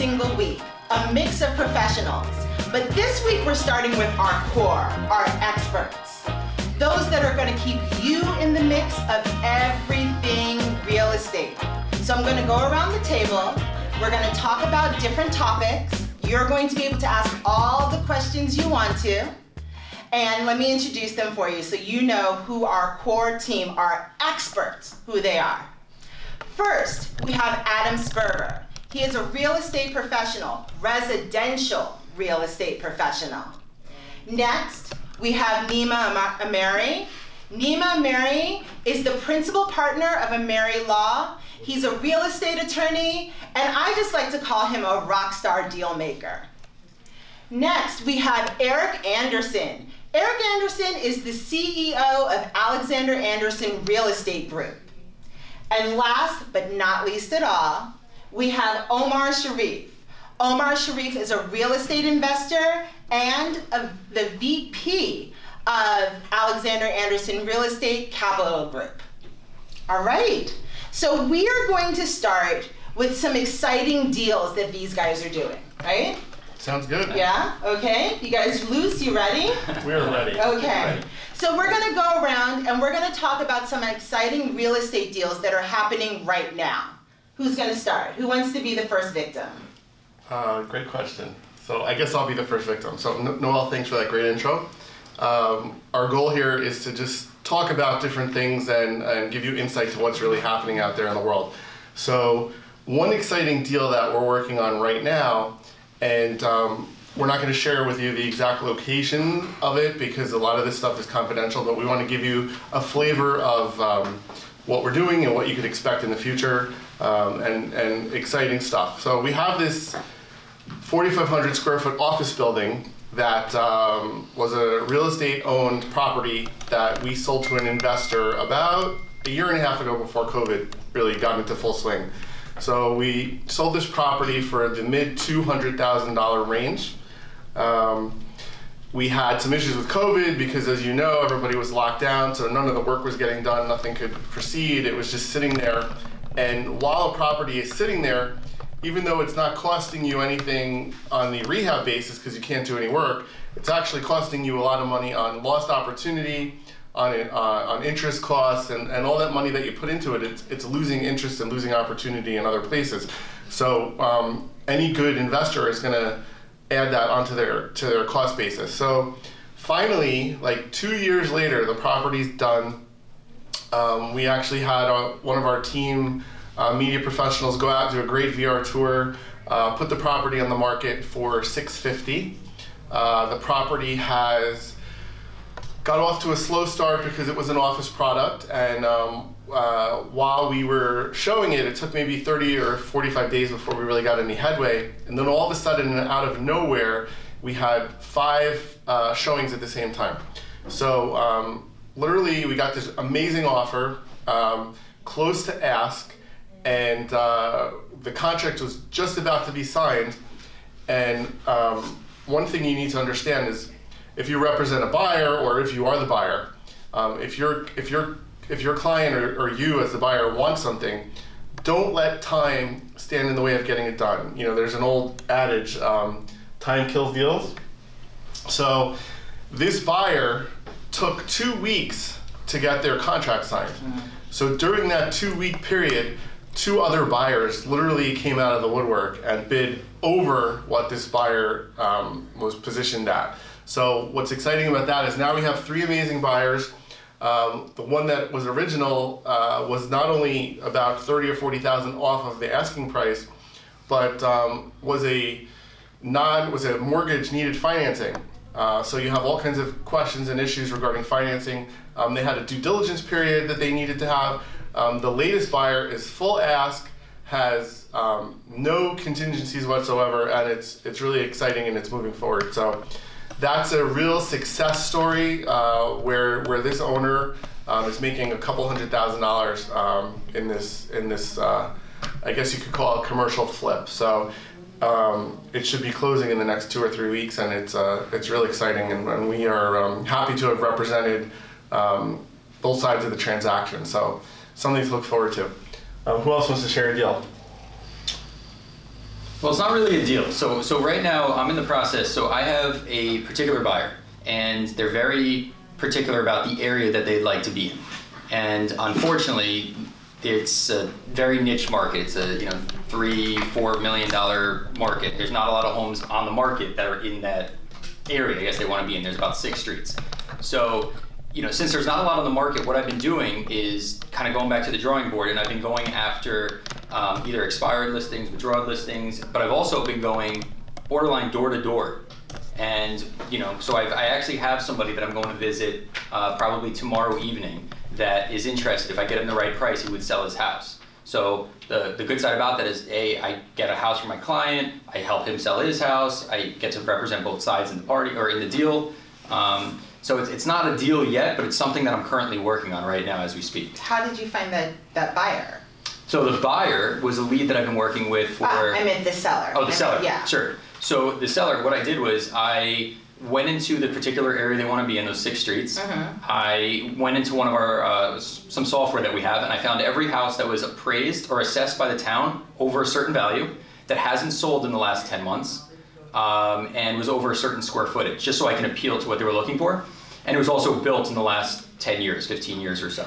single week, a mix of professionals. But this week we're starting with our core, our experts. Those that are gonna keep you in the mix of everything real estate. So I'm gonna go around the table. We're gonna talk about different topics. You're going to be able to ask all the questions you want to. And let me introduce them for you so you know who our core team, our experts, who they are. First, we have Adam Sperber. He is a real estate professional, residential real estate professional. Next, we have Nima Ameri. Nima Ameri is the principal partner of Ameri Law. He's a real estate attorney, and I just like to call him a rock star deal maker. Next, we have Eric Anderson. Eric Anderson is the CEO of Alexander Anderson Real Estate Group. And last but not least at all, we have Omar Sharif. Omar Sharif is a real estate investor and a, the VP of Alexander Anderson Real Estate Capital Group. All right, so we are going to start with some exciting deals that these guys are doing, right? Sounds good. Yeah, okay. You guys loose, you ready? We're ready. Okay. Ready. So we're gonna go around and we're gonna talk about some exciting real estate deals that are happening right now. Who's gonna start? Who wants to be the first victim? Uh, great question. So I guess I'll be the first victim. So Noel, thanks for that great intro. Um, our goal here is to just talk about different things and, and give you insight to what's really happening out there in the world. So one exciting deal that we're working on right now and um, we're not going to share with you the exact location of it because a lot of this stuff is confidential, but we want to give you a flavor of um, what we're doing and what you could expect in the future um, and, and exciting stuff. So we have this 4,500 square foot office building that um, was a real estate owned property that we sold to an investor about a year and a half ago before COVID really got into full swing. So we sold this property for the mid $200,000 range. Um, we had some issues with COVID because, as you know, everybody was locked down, so none of the work was getting done, nothing could proceed. It was just sitting there. And while a property is sitting there, even though it's not costing you anything on the rehab basis because you can't do any work, it's actually costing you a lot of money on lost opportunity, on uh, on interest costs and, and all that money that you put into it, it's, it's losing interest and losing opportunity in other places. So um, any good investor is going to add that onto their to their cost basis. So finally, like two years later, the property's done. Um, we actually had a, one of our team uh, media professionals go out do a great VR tour, uh, put the property on the market for 650. Uh, the property has got off to a slow start because it was an office product and um, uh, while we were showing it it took maybe 30 or 45 days before we really got any headway and then all of a sudden out of nowhere we had five uh, showings at the same time so um, literally we got this amazing offer um, close to ask and uh, the contract was just about to be signed and um, one thing you need to understand is if you represent a buyer or if you are the buyer, um, if your if your if your client or, or you as the buyer want something, don't let time stand in the way of getting it done. You know, there's an old adage, um, time kills deals. So this buyer took two weeks to get their contract signed. Mm-hmm. So during that two week period, two other buyers literally came out of the woodwork and bid over what this buyer um, was positioned at. So what's exciting about that is now we have three amazing buyers. Um, the one that was original uh, was not only about thirty or forty thousand off of the asking price, but um, was a non was a mortgage needed financing. Uh, so you have all kinds of questions and issues regarding financing. Um, they had a due diligence period that they needed to have. Um, the latest buyer is full ask, has um, no contingencies whatsoever, and it's it's really exciting and it's moving forward. So that's a real success story uh, where where this owner um, is making a couple hundred thousand dollars um, in this in this uh, I guess you could call it commercial flip. So um, it should be closing in the next two or three weeks, and it's uh, it's really exciting, and, and we are um, happy to have represented um, both sides of the transaction. So something to look forward to. Um, who else wants to share a deal? Well, it's not really a deal. So, so right now I'm in the process. So I have a particular buyer, and they're very particular about the area that they'd like to be in. And unfortunately, it's a very niche market. It's a you know three, four million dollar market. There's not a lot of homes on the market that are in that area. I guess they want to be in. There's about six streets. So you know, since there's not a lot on the market, what I've been doing is kind of going back to the drawing board, and I've been going after um, either expired listings, withdrawn listings, but I've also been going borderline door to door. And you know, so I've, i actually have somebody that I'm going to visit uh, probably tomorrow evening that is interested. If I get him the right price, he would sell his house. So the, the good side about that is a I get a house for my client. I help him sell his house. I get to represent both sides in the party or in the deal. Um, so it's, it's not a deal yet, but it's something that I'm currently working on right now as we speak. How did you find that, that buyer? So the buyer was a lead that I've been working with for. Ah, I meant the seller. Oh, the I seller. meant- yeah. Sure. So the seller, what I did was I went into the particular area they want to be in, those six streets. Mhm. I went into one of our uh, some software that we have, and I found every house that was appraised or assessed by the town over a certain value that hasn't sold in the last 10 months um, and was over a certain square footage, just so I can appeal to what they were looking for. And it was also built in the last 10 years, 15 years or so.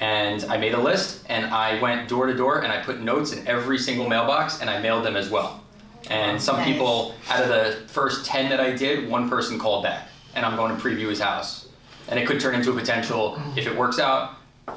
And I made a list and I went door to door and I put notes in every single mailbox and I mailed them as well. And some Nice. people, out of the first 10 that I did, one person called back and I'm going to preview his house. And it could turn into a potential, if it works out,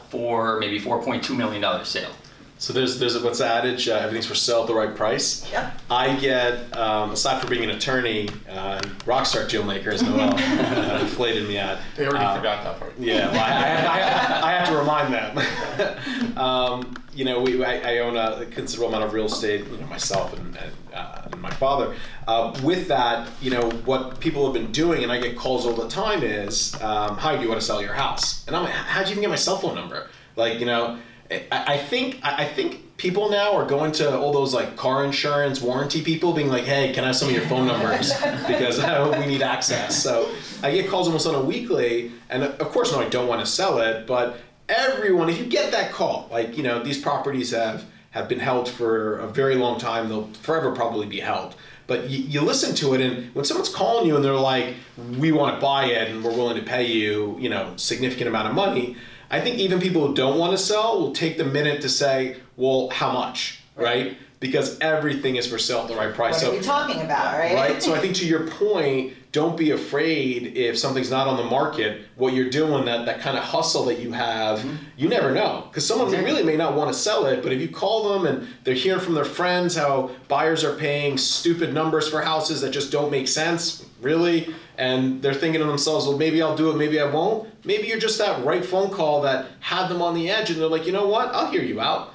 for maybe $4.2 million sale. So there's there's a, what's the adage? Uh, everything's for sale at the right price. Yep. I get um, aside from being an attorney, uh, rockstar deal maker, as Noel uh, inflated me at. They already uh, forgot that part. Yeah, well, I, I, I, I have to remind them. um, you know, we, I, I own a considerable amount of real estate, you know, myself and, and, uh, and my father. Uh, with that, you know, what people have been doing, and I get calls all the time, is, um, "Hi, do you want to sell your house?" And I'm like, "How'd you even get my cell phone number?" Like, you know, I, I think I think people now are going to all those like car insurance warranty people, being like, "Hey, can I have some of your phone numbers because uh, we need access." So I get calls almost on a weekly, and of course, no, I don't want to sell it, but everyone, if you get that call, like you know, these properties have have been held for a very long time; they'll forever probably be held. But you, you listen to it, and when someone's calling you and they're like, "We want to buy it, and we're willing to pay you, you know, significant amount of money," I think even people who don't want to sell will take the minute to say, "Well, how much?" Right? Because everything is for sale at the right price. What so are we talking about, right? right? So I think to your point, don't be afraid if something's not on the market. What you're doing, that that kind of hustle that you have, mm-hmm. you never know because someone Exactly. really may not want to sell it. But if you call them and they're hearing from their friends how buyers are paying stupid numbers for houses that just don't make sense, really, and they're thinking to themselves, well, maybe I'll do it, maybe I won't. Maybe you're just that right phone call that had them on the edge, and they're like, you know what? I'll hear you out.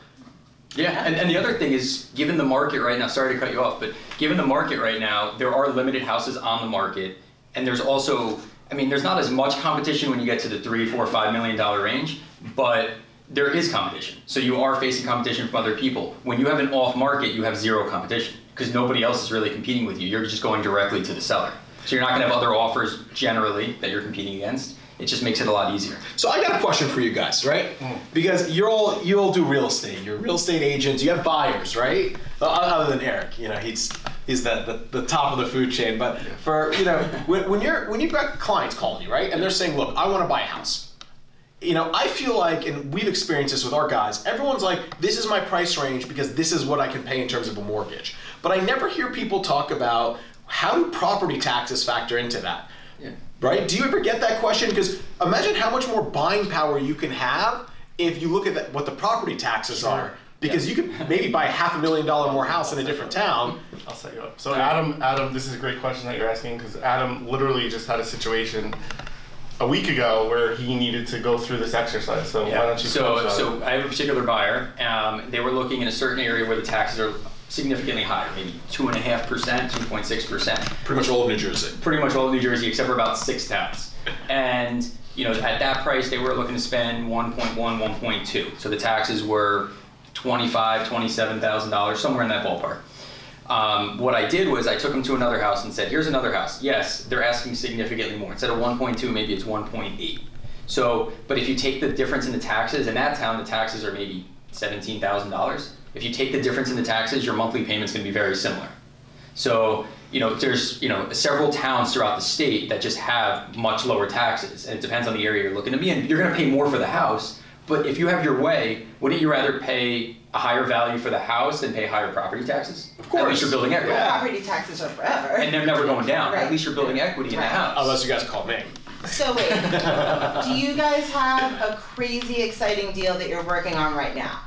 Yeah, and, and the other thing is, given the market right now, sorry to cut you off, but given the market right now, there are limited houses on the market, and there's also, I mean, there's not as much competition when you get to the three, four, five million dollar range, but there is competition. So you are facing competition from other people. When you have an off market, you have zero competition because nobody else is really competing with you. You're just going directly to the seller. So you're not going to have other offers generally that you're competing against. It just makes it a lot easier. So I got a question for you guys, right? Because you're all you all do real estate. You're real estate agents. You have buyers, right? Uh, Other than Eric, you know, he's he's the, the, the top of the food chain. But for you know, when, when you're when you've got clients calling you, right, and they're saying, "Look, I want to buy a house." You know, I feel like, and we've experienced this with our guys. Everyone's like, "This is my price range because this is what I can pay in terms of a mortgage." But I never hear people talk about how do property taxes factor into that Yeah. Right? Do you ever get that question? Because imagine how much more buying power you can have if you look at that, what the property taxes are. Because you could maybe buy a half a million dollar more house in a different town. I'll set you up. So Adam, Adam, this is a great question that you're asking because Adam literally just had a situation a week ago where he needed to go through this exercise. So why don't you tell So, us about it? so I have a particular buyer. Um, they were looking in a certain area where the taxes are significantly higher, maybe two and a half percent, two point six percent. Pretty much all of New Jersey. Pretty much all of New Jersey, except for about six towns. And you know, at that price, they were looking to spend 1.1, 1.2. So the taxes were 25, 27,000 dollars, somewhere in that ballpark. Um, what I did was I took them to another house and said, "Here's another house. Yes, they're asking significantly more. Instead of 1.2, maybe it's 1.8. So, but if you take the difference in the taxes in that town, the taxes are maybe seventeen thousand dollars. If you take the difference in the taxes, your monthly payment's going to be very similar. So you know, there's you know several towns throughout the state that just have much lower taxes, and it depends on the area you're looking to be in. You're going to pay more for the house, but if you have your way, wouldn't you rather pay a higher value for the house than pay higher property taxes? Of course. At least you're building equity. Yeah. Property taxes are forever. And they're never going down. Right. At least you're building equity in the house. Unless you guys call me. So wait, do you guys have a crazy exciting deal that you're working on right now?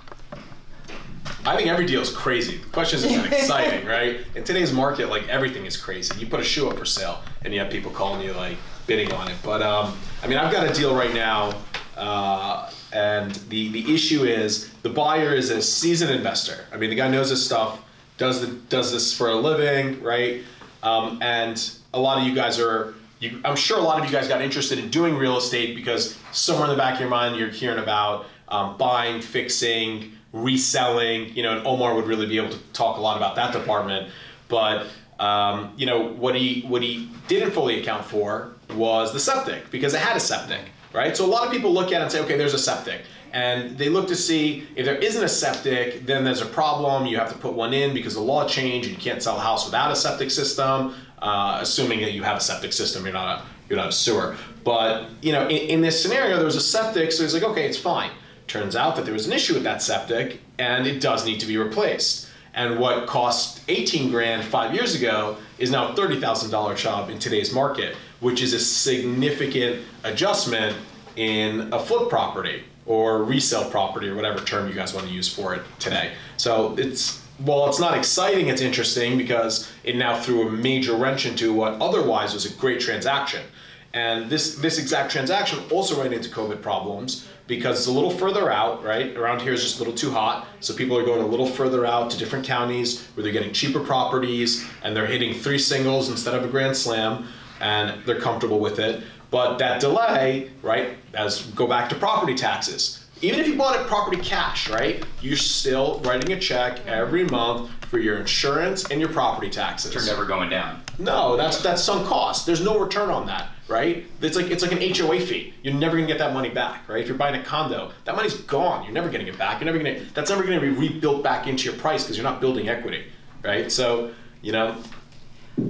I think every deal is crazy. The question is, is it exciting, right? In today's market, like everything is crazy. You put a shoe up for sale, and you have people calling you like bidding on it. But um, I mean, I've got a deal right now, uh, and the the issue is the buyer is a seasoned investor. I mean, the guy knows his stuff, does the does this for a living, right? Um, and a lot of you guys are. You, I'm sure a lot of you guys got interested in doing real estate because somewhere in the back of your mind you're hearing about um, buying, fixing, reselling. You know, and Omar would really be able to talk a lot about that department. But um, you know what he what he didn't fully account for was the septic because it had a septic, right? So a lot of people look at it and say, okay, there's a septic. And they look to see if there isn't a septic, then there's a problem. You have to put one in because the law changed and you can't sell a house without a septic system, uh, assuming that you have a septic system, you're not a, you're not a sewer. But you know, in, in this scenario, there was a septic, so he's like, okay, it's fine. Turns out that there was an issue with that septic and it does need to be replaced. And what cost 18 grand five years ago is now a $30,000 job in today's market, which is a significant adjustment in a flip property or resale property or whatever term you guys want to use for it today. So it's well, it's not exciting, it's interesting because it now threw a major wrench into what otherwise was a great transaction. And this this exact transaction also ran into COVID problems because it's a little further out, right? Around here is just a little too hot, so people are going a little further out to different counties where they're getting cheaper properties and they're hitting three singles instead of a grand slam, and they're comfortable with it. But that delay, right? As go back to property taxes. Even if you bought it property cash, right? You're still writing a check every month for your insurance and your property taxes. They're never going down. No, that's that's sunk cost. There's no return on that, right? It's like it's like an HOA fee. You're never gonna get that money back, right? If you're buying a condo, that money's gone. You're never getting it back. You're never gonna. That's never gonna be rebuilt back into your price because you're not building equity, right? So, you know,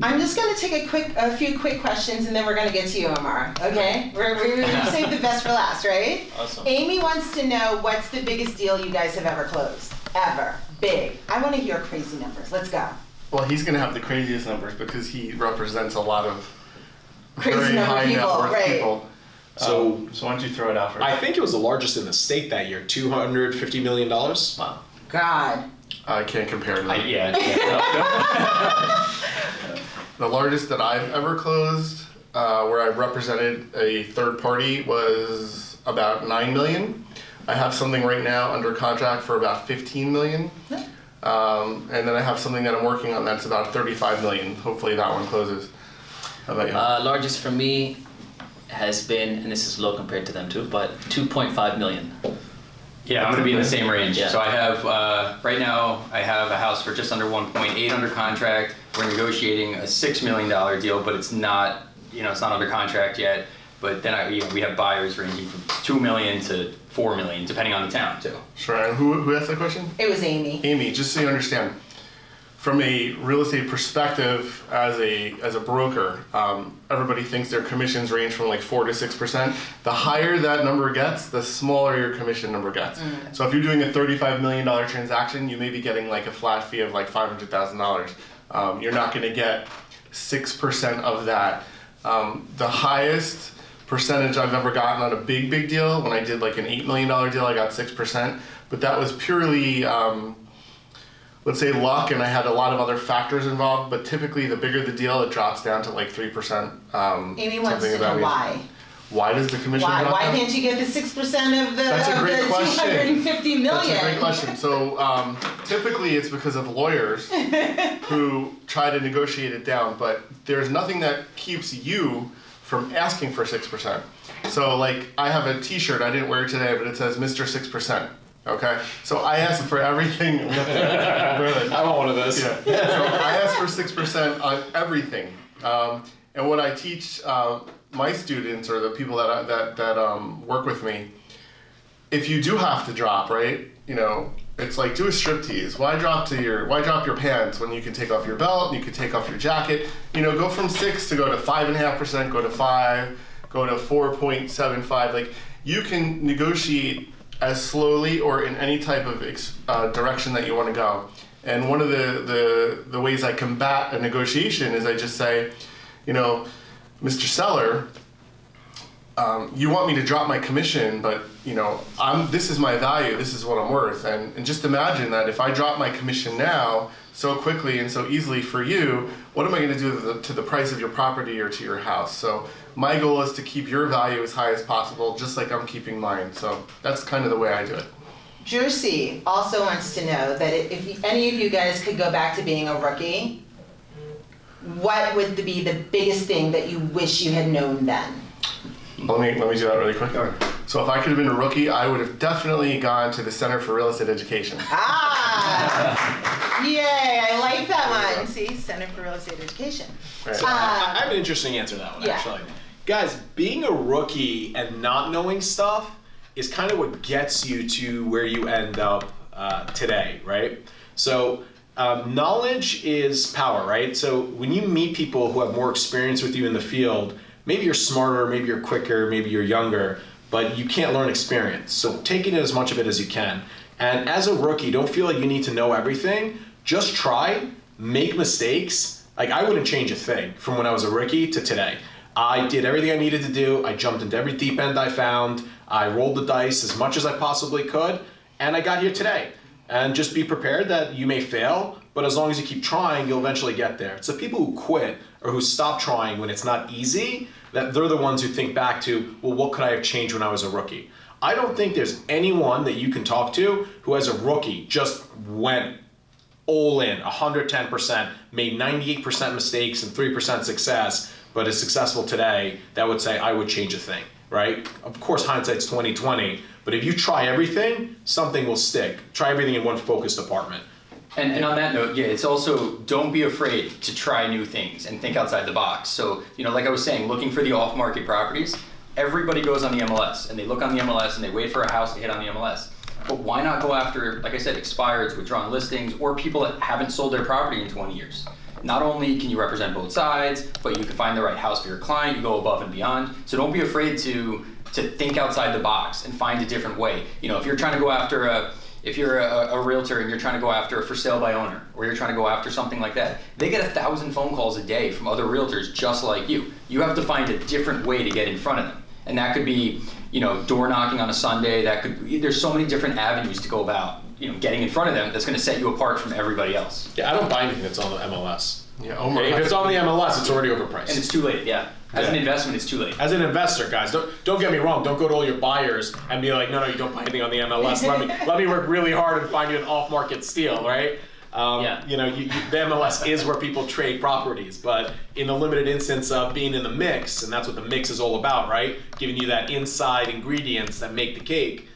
I'm just gonna take a quick, a few quick questions, and then we're gonna get to you, Omar. Okay? We're, we're gonna save the best for last, right? Awesome. Amy wants to know what's the biggest deal you guys have ever closed, ever, big. I want to hear crazy numbers. Let's go. Well, he's going to have the craziest numbers because he represents a lot of Crazy very number of high net people, worth right. people. so Um, so why don't you throw it out first? I think it was the largest in the state that year, two hundred fifty million dollars. Wow. God. I can't compare to that. I, yeah. yeah. The largest that I've ever closed, uh, where I represented a third party, was about nine million. I have something right now under contract for about fifteen million, um, and then I have something that I'm working on that's about thirty-five million. Hopefully that one closes. How about you? Uh, largest for me has been, and this is low compared to them too, but 2.5 million. Yeah, I'm gonna be in the same range. Yeah. So I have uh, right now I have a house for just under 1.8 under contract. We're negotiating a six million dollar deal, but it's not you know it's not under contract yet. But then I, you know, we have buyers ranging from two million to four million, depending on the town too. Sure. And who, who asked that question? It was Amy. Amy, just so you understand, from a real estate perspective, as a as a broker, um, everybody thinks their commissions range from like four to six percent. The higher that number gets, the smaller your commission number gets. So if you're doing a thirty-five million dollar transaction, you may be getting like a flat fee of like five hundred thousand dollars. Um, you're not going to get six percent of that. Um, the highest percentage I've ever gotten on a big big deal when I did like an eight million dollar deal, I got six percent, but that was purely. Let's say luck and I had a lot of other factors involved, but typically the bigger the deal, it drops down to like 3%. Um, Amy wants to know why. Why does the commission Why? drop Why can't you get the six percent of the That's a great question. 250 million? That's a great question. So um, typically it's because of lawyers who try to negotiate it down, but there's nothing that keeps you from asking for 6%. So like I have a t-shirt, I didn't wear today, but it says Mr. 6%. Okay? So I ask for everything. really. I want one of those. Yeah. So I ask for six percent on everything, um, and what I teach uh, my students or the people that I, that that um, work with me, if you do have to drop, right? You know, It's like do a striptease. Why drop to your why drop your pants when you can take off your belt, you can take off your jacket. You know, go from six to go to five and a half percent, go to five, go to four point seven five. Like you can negotiate as slowly or in any type of ex- uh, direction that you want to go. And one of the, the the ways I combat a negotiation is I just say, you know, Mr. Seller, um, you want me to drop my commission, but you know, I'm this is my value, this is what I'm worth, and, and just imagine that if I drop my commission now so quickly and so easily for you, what am I going to do to the, to the price of your property or to your house? So my goal is to keep your value as high as possible, just like I'm keeping mine. So that's kind of the way I do it. Jersey also wants to know that if any of you guys could go back to being a rookie, what would be the biggest thing that you wish you had known then? Let me let me do that really quick. So if I could have been a rookie, I would have definitely gone to the Center for Real Estate Education. Ah! Yay, I like that one. See, Center for Real Estate Education. Right. So I, Uh, I have an interesting answer to that one yeah. actually. Guys, being a rookie and not knowing stuff is kind of what gets you to where you end up uh, today, right? So um, knowledge is power, right? So when you meet people who have more experience with you in the field, maybe you're smarter, maybe you're quicker, maybe you're younger, but you can't learn experience. So take in as much of it as you can. And as a rookie, don't feel like you need to know everything. Just try, make mistakes. Like I wouldn't change a thing from when I was a rookie to today. I did everything I needed to do. I jumped into every deep end I found. I rolled the dice as much as I possibly could, and I got here today. And just be prepared that you may fail, but as long as you keep trying, you'll eventually get there. It's the people who quit or who stop trying when it's not easy that they're the ones who think back to, well, what could I have changed when I was a rookie? I don't think there's anyone that you can talk to who, as a rookie, just went all in, 110%, made 98% mistakes and 3% success, but is successful today, that would say I would change a thing, right? Of course, hindsight's 2020, but if you try everything, something will stick. Try everything in one focused department. And, and on that note, yeah, it's also don't be afraid to try new things and think outside the box. So, you know, like I was saying, looking for the off market properties, everybody goes on the MLS and they look on the MLS and they wait for a house to hit on the MLS. But why not go after, like I said, expireds, withdrawn listings, or people that haven't sold their property in 20 years? Not only can you represent both sides, but you can find the right house for your client, you go above and beyond. So don't be afraid to to think outside the box and find a different way. You know, if you're trying to go after a if you're a, a realtor and you're trying to go after a for sale by owner or you're trying to go after something like that, they get a thousand phone calls a day from other realtors just like you. You have to find a different way to get in front of them. And that could be, you know, door knocking on a Sunday. That could there's so many different avenues to go about, you know, getting in front of them that's going to set you apart from everybody else. Yeah, I don't buy anything that's on the MLS. Yeah, Omar. If it's on the MLS, it's already overpriced. And it's too late, yeah. As an Yeah. investment, it's too late. As an investor, guys, don't don't get me wrong. Don't go to all your buyers and be like, no, no, you don't buy anything on the MLS. Let me let me work really hard and find you an off-market steal, right? Um, Yeah. You know, you, you, the MLS is where people trade properties, but in the limited instance of being in the mix, and that's what the mix is all about, right? Giving you that inside ingredients that make the cake.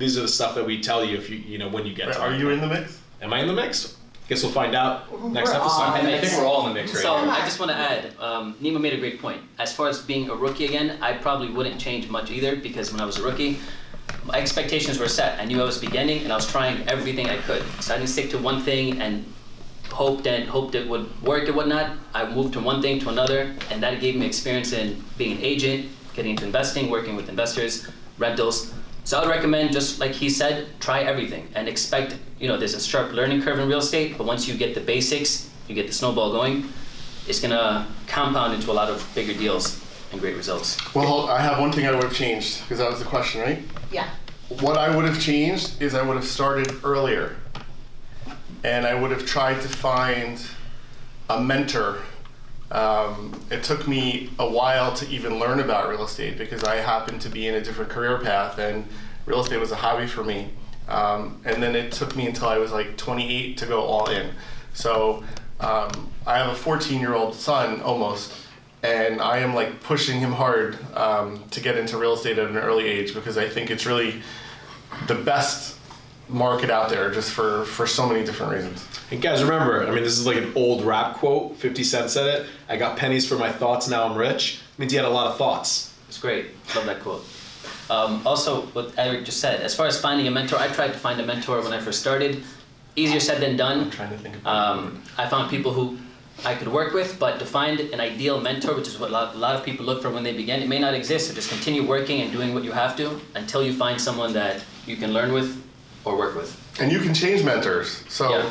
These are the stuff that we tell you if you you know when you get to Are you in the mix? Am I in the mix? Guess we'll find out next We're episode. in I, I think we're all in the mix right So here. I just want to add, um, Nima made a great point. As far as being a rookie again, I probably wouldn't change much either because when I was a rookie, my expectations were set. I knew I was beginning and I was trying everything I could. So I didn't stick to one thing and hoped and hoped it would work and whatnot. I moved from one thing to another, and that gave me experience in being an agent, getting into investing, working with investors, rentals. So I would recommend, just like he said, try everything and expect, you know, there's a sharp learning curve in real estate, but once you get the basics, you get the snowball going, it's gonna compound into a lot of bigger deals and great results. Well, I have one thing I would have changed because that was the question, right? Yeah. What I would have changed is I would have started earlier, and I would have tried to find a mentor. Um, it took me a while to even learn about real estate because I happened to be in a different career path, and real estate was a hobby for me. Um, and then it took me until I was like 28 to go all in. So um, I have a 14 year old son almost, and I am like pushing him hard um, to get into real estate at an early age because I think it's really the best market out there just for, for so many different reasons. And guys, remember, I mean, this is like an old rap quote. 50 Cent said it. I got pennies for my thoughts, now I'm rich. means he had a lot of thoughts. It's great. Love that quote. Um, also, what Eric just said, as far as finding a mentor, I tried to find a mentor when I first started. Easier said than done. I'm trying to think of Um, I found people who I could work with, but to find an ideal mentor, which is what a lot, a lot of people look for when they begin, it may not exist. So just continue working and doing what you have to until you find someone that you can learn with or work with. And you can change mentors. So Yeah.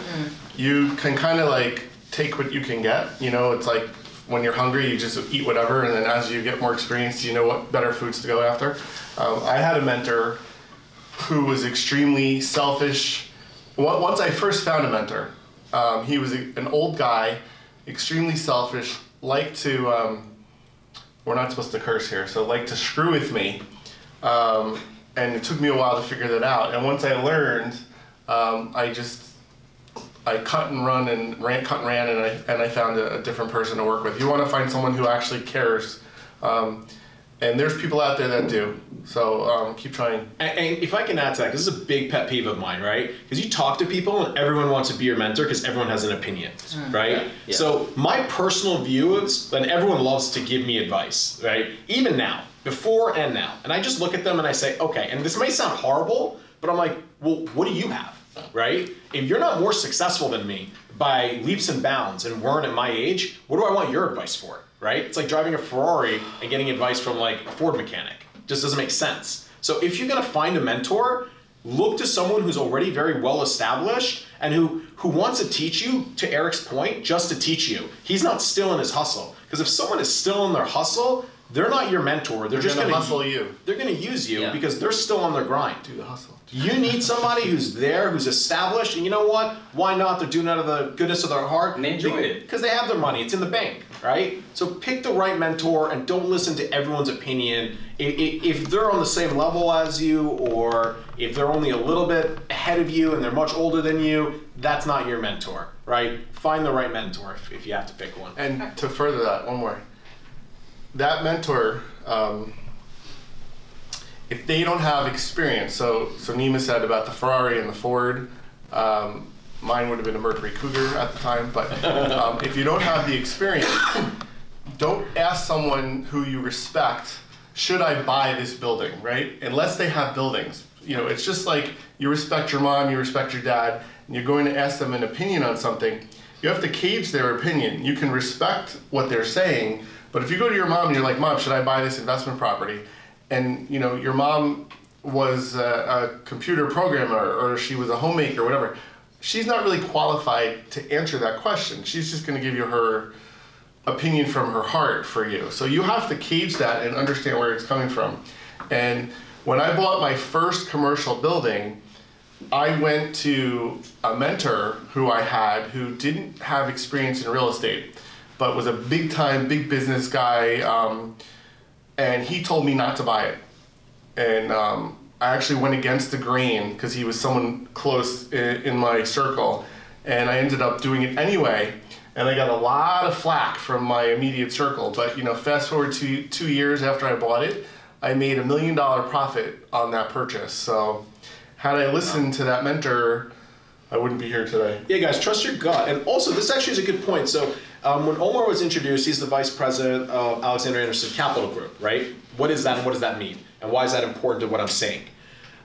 you can kind of like take what you can get. You know, it's like when you're hungry, you just eat whatever, and then as you get more experience, you know what better foods to go after. Um, I had a mentor who was extremely selfish. Once I first found a mentor, um, he was a, an old guy, extremely selfish, liked to, um, we're not supposed to curse here, so liked to screw with me. And it took me a while to figure that out. And once I learned, um, I just I cut and run and ran, cut and ran, and I and I found a, a different person to work with. You want to find someone who actually cares, um, and there's people out there that do. So um, keep trying. And, and if I can add to that, 'cause this is a big pet peeve of mine, right? Because you talk to people and everyone wants to be your mentor because everyone has an opinion, right? Yeah. Yeah. So my personal view is that everyone loves to give me advice, right? Even now, before and now, and I just look at them and I say, okay. And this may sound horrible, but I'm like, well, what do you have, right? If you're not more successful than me by leaps and bounds and weren't at my age, what do I want your advice for, right? It's like driving a Ferrari and getting advice from like a Ford mechanic. Just doesn't make sense. So if you're gonna find a mentor, look to someone who's already very well established and who who wants to teach you to Eric's point just to teach you. He's not still in his hustle. Because if someone is still in their hustle, they're not your mentor. They're, They're just gonna gonna hustle you. They're gonna use you Yeah. because they're still on their grind. Do the hustle. You need somebody who's there, who's established, and you know what? Why not? They're doing it out of the goodness of their heart. And they enjoy it. Because they have their money. It's in the bank, right? So pick the right mentor and don't listen to everyone's opinion. I- i- If they're on the same level as you, or if they're only a little bit ahead of you and they're much older than you, that's not your mentor, right? Find the right mentor if, if you have to pick one. And to further that, one more. That mentor, um, if they don't have experience, so so Nima said about the Ferrari and the Ford, um, mine would have been a Mercury Cougar at the time. But um, if you don't have the experience, don't ask someone who you respect, should I buy this building, right? Unless they have buildings. You know, it's just like you respect your mom, you respect your dad, and you're going to ask them an opinion on something. You have to cage their opinion. You can respect what they're saying, but if you go to your mom and you're like, "Mom, should I buy this investment property?" and you know your mom was a, a computer programmer or she was a homemaker, whatever, she's not really qualified to answer that question. She's just going to give you her opinion from her heart for you. So you have to cage that and understand where it's coming from. And when I bought my first commercial building, I went to a mentor who I had who didn't have experience in real estate, but was a big time, big business guy. Um, and he told me not to buy it. And um, I actually went against the grain because he was someone close in, in my circle. And I ended up doing it anyway. And I got a lot of flack from my immediate circle. But you know, fast forward to two years after I bought it, I made a million dollar profit on that purchase. So had I listened to that mentor, I wouldn't be here today. Yeah, guys, trust your gut. And also, this actually is a good point. So, um, when Omar was introduced, he's the vice president of Alexander Anderson Capital Group, right? What is that and what does that mean? And why is that important to what I'm saying?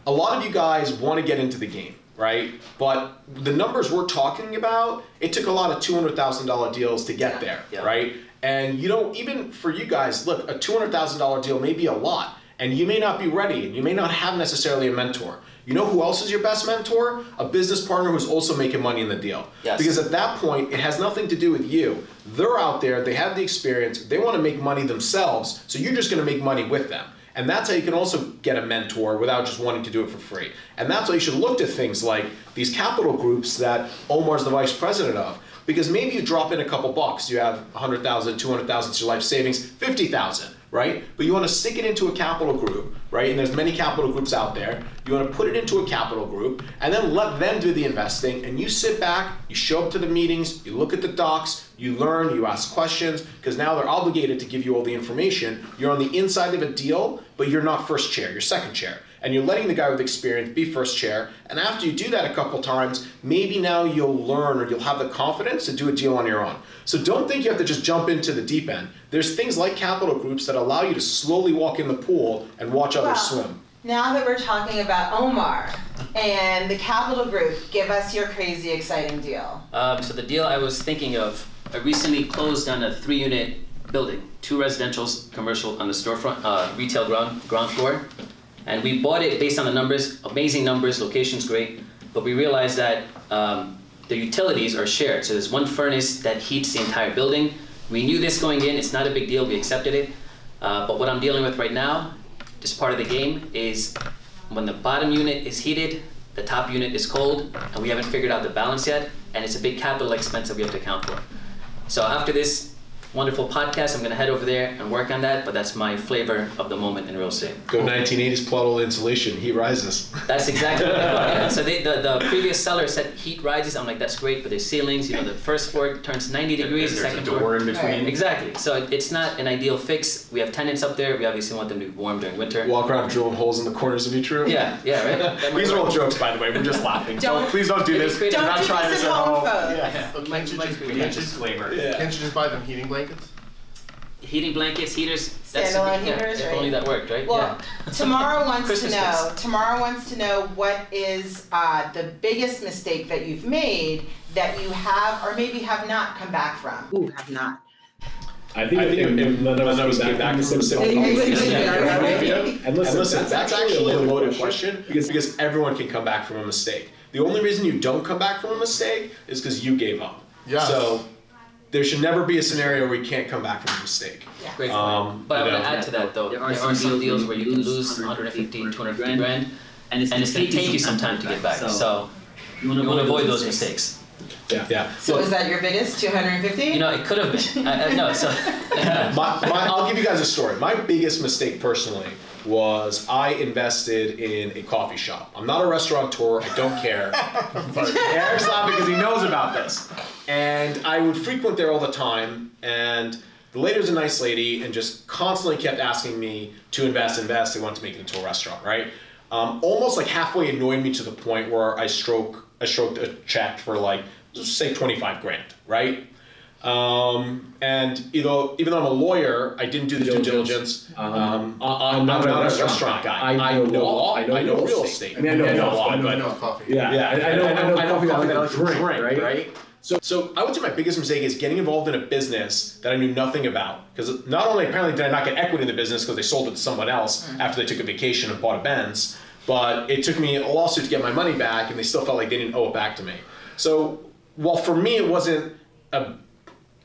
A lot of you guys want to get into the game, right? But the numbers we're talking about, it took a lot of $200,000 deals to get there, Yeah. right? And you know, even for you guys, look, a $200,000 deal may be a lot, and you may not be ready, and you may not have necessarily a mentor. You know who else is your best mentor? A business partner who's also making money in the deal. Yes. Because at that point, it has nothing to do with you. They're out there, they have the experience, they want to make money themselves, so you're just going to make money with them. And that's how you can also get a mentor without just wanting to do it for free. And that's why you should look to things like these capital groups that Omar's the vice president of. Because maybe you drop in a couple bucks, you have 100,000, 200,000 to your life savings, 50,000, right? But you want to stick it into a capital group, right? And there's many capital groups out there. You want to put it into a capital group and then let them do the investing and you sit back, you show up to the meetings, you look at the docs, you learn, you ask questions, because now they're obligated to give you all the information. You're on the inside of a deal, but you're not first chair, you're second chair. And you're letting the guy with experience be first chair. And after you do that a couple times, maybe now you'll learn or you'll have the confidence to do a deal on your own. So don't think you have to just jump into the deep end. There's things like capital groups that allow you to slowly walk in the pool and watch others Well, swim. Now that we're talking about Omar and the Capital Group, give us your crazy exciting deal. Um, so the deal I was thinking of, I recently closed on a three-unit building, two residentials, commercial on the storefront, uh, retail ground ground floor, and we bought it based on the numbers, amazing numbers, location's great, but we realized that um, the utilities are shared. So there's one furnace that heats the entire building. We knew this going in. It's not a big deal. We accepted it. Uh, but what I'm dealing with right now, just part of the game, is when the bottom unit is heated, the top unit is cold, and we haven't figured out the balance yet, and it's a big capital expense that we have to account for. So after this wonderful podcast, I'm gonna head over there and work on that, but that's my flavor of the moment in real estate. Go 1980s Pluttle insulation. Heat rises. That's exactly what I want. Yeah. So they, the, the previous seller said heat rises. I'm like, that's great, but there's ceilings. You know, the first floor turns 90 degrees, the There's second a floor. door in between. Exactly. So it- it's not an ideal fix. We have tenants up there. We obviously want them to be warm during winter. Walk around drilling holes in the corners of each room. Yeah, yeah, right. These are all jokes, by the way. We're just laughing. Don't- Don't, please don't do this. Don't We're Don't not trying this this at at home, home. folks. Yeah. Can't you just, be can't you just. Yeah. can't you just buy them heating blankets? Heating blankets, heaters. That's Standalone yeah, heaters, If right? only that worked, right? Well, yeah. Tamara wants to know. gifts. Tamara wants to know what is uh, the biggest mistake that you've made that you have or maybe have not come back from. Ooh, have not. I think, I think if, if if none of us none came came back back from from the the same Yeah, yeah, yeah, yeah, right. yeah. And And listen, listen, that's, actually a loaded question because, because everyone can come back from a mistake. The only reason you don't come back from a mistake is because you gave up. Yes. So there should never be a scenario where you can't come back from a mistake. Great point. Um, but I you want to add to that though. There There are are, some some deals deals where you can lose 150, 250 grand, and it's, and it's gonna take you some time to get back. So you you want to avoid those mistakes. Yeah. Yeah. So is that your biggest? 250? You know, it could have been. I, I, no, so. my, my, I'll give you guys a story. My biggest mistake personally was I invested in a coffee shop. I'm not a restaurateur. I don't care. but Eric's laughing because he knows about this. And I would frequent there all the time. And the lady's a nice lady and just constantly kept asking me to invest, invest. They wanted to make it into a restaurant, right? Um, almost like halfway annoyed me to the point where I stroke I stroked a check for like just say 25 grand, right? Um, and even though, even though I'm a lawyer, I didn't do the due diligence. Um, I, am not, a restaurant guy. I, know law. I know, real estate. I mean, I know, I know law, law, I but know coffee. yeah, Yeah, I, I know, I know, I know coffee coffee that I like to to drink, right? So, so I would say my biggest mistake is getting involved in a business that I knew nothing about. Because not only apparently did I not get equity in the business because they sold it to someone else after they took a vacation and bought a Benz, but it took me a lawsuit to get my money back, and they still felt like they didn't owe it back to me. So, while for me it wasn't a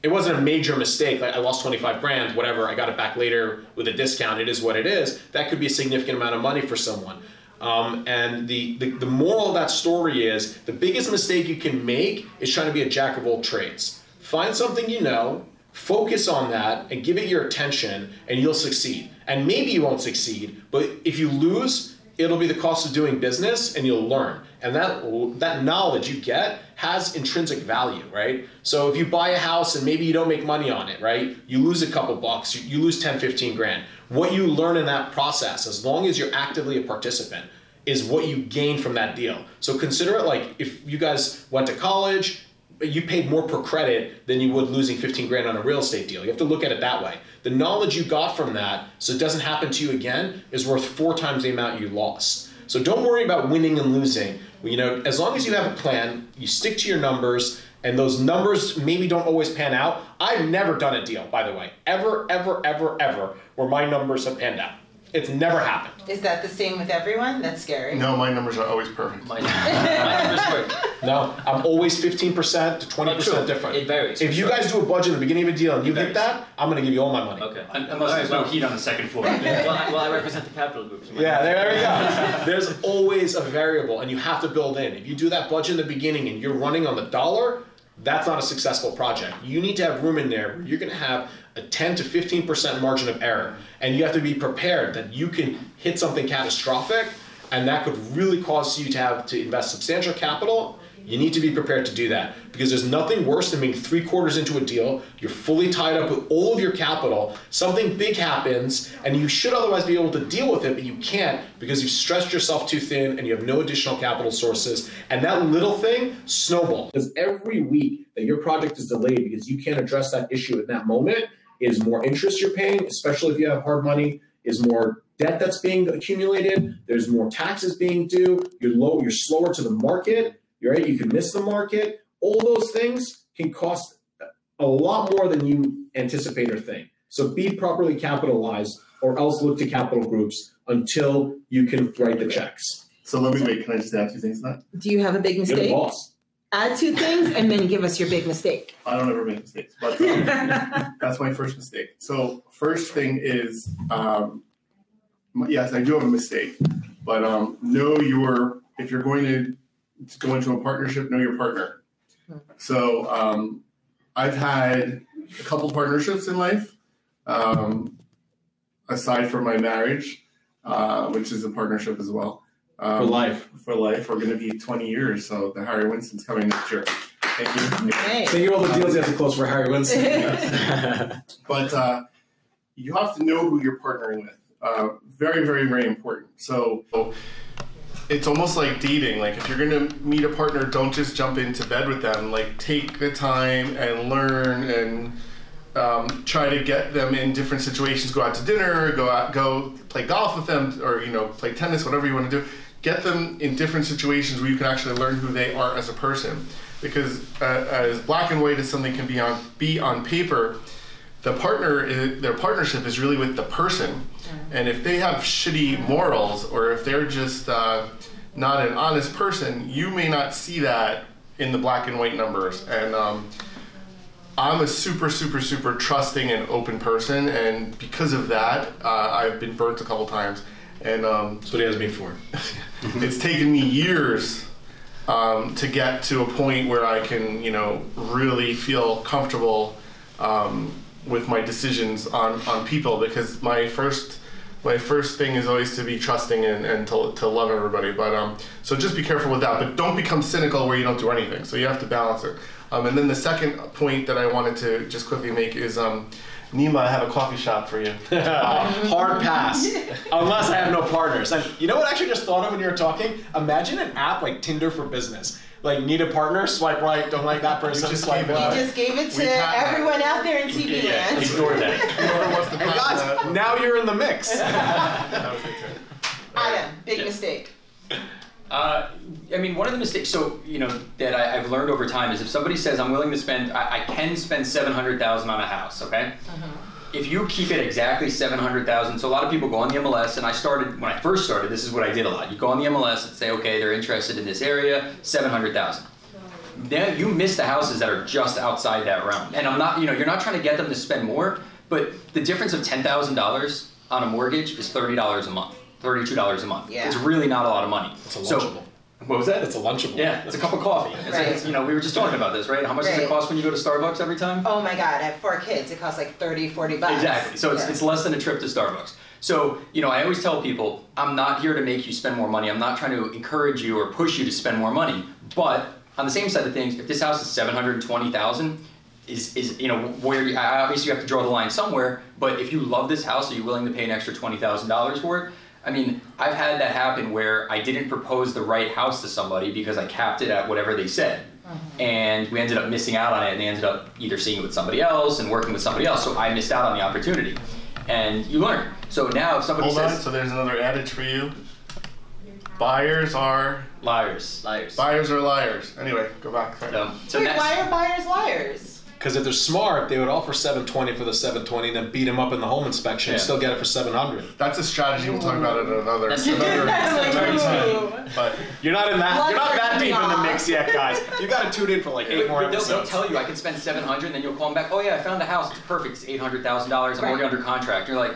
it wasn't a major mistake. Like I lost 25 grand, whatever. I got it back later with a discount. It is what it is. That could be a significant amount of money for someone. Um, and the, the, the moral of that story is the biggest mistake you can make is trying to be a jack of all trades. Find something you know, focus on that, and give it your attention, and you'll succeed. And maybe you won't succeed, but if you lose, it'll be the cost of doing business, and you'll learn. And that that knowledge you get has intrinsic value, right? So if you buy a house and maybe you don't make money on it, right? You lose a couple bucks, you, you lose 10, 15 grand. What you learn in that process, as long as you're actively a participant, is what you gain from that deal. So consider it like if you guys went to college, you paid more per credit than you would losing 15 grand on a real estate deal. You have to look at it that way. The knowledge you got from that, so it doesn't happen to you again, is worth four times the amount you lost. So don't worry about winning and losing. You know, as long as you have a plan, you stick to your numbers, and those numbers maybe don't always pan out. I've never done a deal, by the way, ever, ever, ever, ever, where my numbers have panned out. It's never happened. Is that the same with everyone? That's scary. No, my numbers are always perfect. My, my numbers work. No, I'm always 15% to 20% true, different. it varies, If you sure. guys do a budget at the beginning of a deal and you hit that, I'm gonna give you all my money. Okay. Unless there's no heat on the second floor. well, I, well, I represent the capital group. so Yeah, there we go. There's always a variable, and you have to build in. If you do that budget in the beginning and you're running on the dollar, that's not a successful project. You need to have room in there where you're going to have a 10 to 15% margin of error, and you have to be prepared that you can hit something catastrophic, and that could really cause you to have to invest substantial capital. You need to be prepared to do that because there's nothing worse than being three quarters into a deal. You're fully tied up with all of your capital. Something big happens, and you should otherwise be able to deal with it, but you can't because you've stretched yourself too thin and you have no additional capital sources. And that little thing snowballs. Because every week that your project is delayed because you can't address that issue in that moment is more interest you're paying, especially if you have hard money, is more debt that's being accumulated. There's more taxes being due. You're low. You're slower to the market. You're right. You can miss the market. All those things can cost a lot more than you anticipate or think. So be properly capitalized, or else look to capital groups until you can write the checks. So let me wait. Can I just add two things to that? Do you have a big You're the mistake? boss. Add two things and then give us your big mistake. I don't ever make mistakes, but um, that's my first mistake. So first thing is, um, yes, I do have a mistake, but um, know your if you're going to go into a partnership, know your partner. So um, I've had a couple partnerships in life, um, aside from my marriage, uh, which is a partnership as well. Um, For life. For life, we're going to be 20 years. So the Harry Winston's coming next year. Thank you. Hey. Think of all the deals you have to close for Harry Winston. but uh, you have to know who you're partnering with. Uh, very, very, very important. So it's almost like dating. Like if you're gonna meet a partner, don't just jump into bed with them. Like take the time and learn and um, try to get them in different situations. Go out to dinner, go out, go play golf with them, or you know play tennis, whatever you want to do. Get them in different situations where you can actually learn who they are as a person. Because uh, as black and white as something can be on be on paper, the partner is, their partnership is really with the person. And if they have shitty morals or if they're just uh, not an honest person you may not see that in the black and white numbers. And um, i'm a super super super trusting and open person. And because of that uh, i've been burnt a couple times. And um, That's what he has me for. it's taken me years um, to get to a point where I can, you know, really feel comfortable um, with my decisions on, on people because my first my first thing is always to be trusting and, and to, to love everybody. But um, so just be careful with that. But don't become cynical where you don't do anything. So you have to balance it. Um, and then the second point that I wanted to just quickly make is um, Nima, I have a coffee shop for you. Hard pass. Unless I have no partners. And you know what I actually just thought of when you were talking? Imagine an app like Tinder for business. Like need a partner, swipe right, don't like that person, just swipe gave it left. You just gave it to We have that. everyone out there in TV Yeah, land. ignore that. Whoever wants to Hey guys, now you're in the mix. that was it, too. Adam, big Yeah. mistake. Uh, I mean, one of the mistakes, so you know, that I, I've learned over time is if somebody says I'm willing to spend, I, I can spend seven hundred thousand on a house, okay? If you keep it exactly seven hundred thousand, so a lot of people go on the MLS, and I started when I first started. This is what I did a lot. You go on the MLS and say, okay, they're interested in this area, seven hundred thousand. Then you miss the houses that are just outside that realm, and I'm not, you know, you're not trying to get them to spend more, but the difference of ten thousand dollars on a mortgage is thirty dollars a month, thirty-two dollars a month. Yeah. It's really not a lot of money. It's a So- lunchable. what was that? It's a lunchable. Yeah, it's a cup of coffee. It's, Right. it's, you know, we were just talking about this, right? How much does it cost when you go to Starbucks every time? Oh my god, I have four kids. It costs like 30, 40 bucks. Exactly. So it's, Yeah. it's less than a trip to Starbucks. So, you know, I always tell people, I'm not here to make you spend more money. I'm not trying to encourage you or push you to spend more money. But on the same side of things, if this house is 720,000, is, is, you know, where you, obviously you have to draw the line somewhere, but if you love this house, are you willing to pay an extra $20,000 for it? I mean, I've had that happen where I didn't propose the right house to somebody because I capped it at whatever they said. And we ended up missing out on it, and they ended up either seeing it with somebody else and working with somebody else. So I missed out on the opportunity. And you learn. So now if somebody Hold on. So there's another adage for you. Buyers are liars, Liars. buyers are liars. Anyway, go back. Sorry. um, so Wait, next, why are buyers liars? Because if they're smart, they would offer 720 for the 720 and then beat them up in the home inspection and Yeah. still get it for 700. That's a strategy we'll talk about it another another, another Ooh. time. But You're not in that. You're not that Luxury deep in the mix yet, guys. You got to tune in for like eight more they'll, they'll episodes. tell you I can spend seven hundred, and then you'll call them back. Oh yeah, I found a house. It's perfect. It's eight hundred thousand dollars. I'm already Right. under contract. You're like,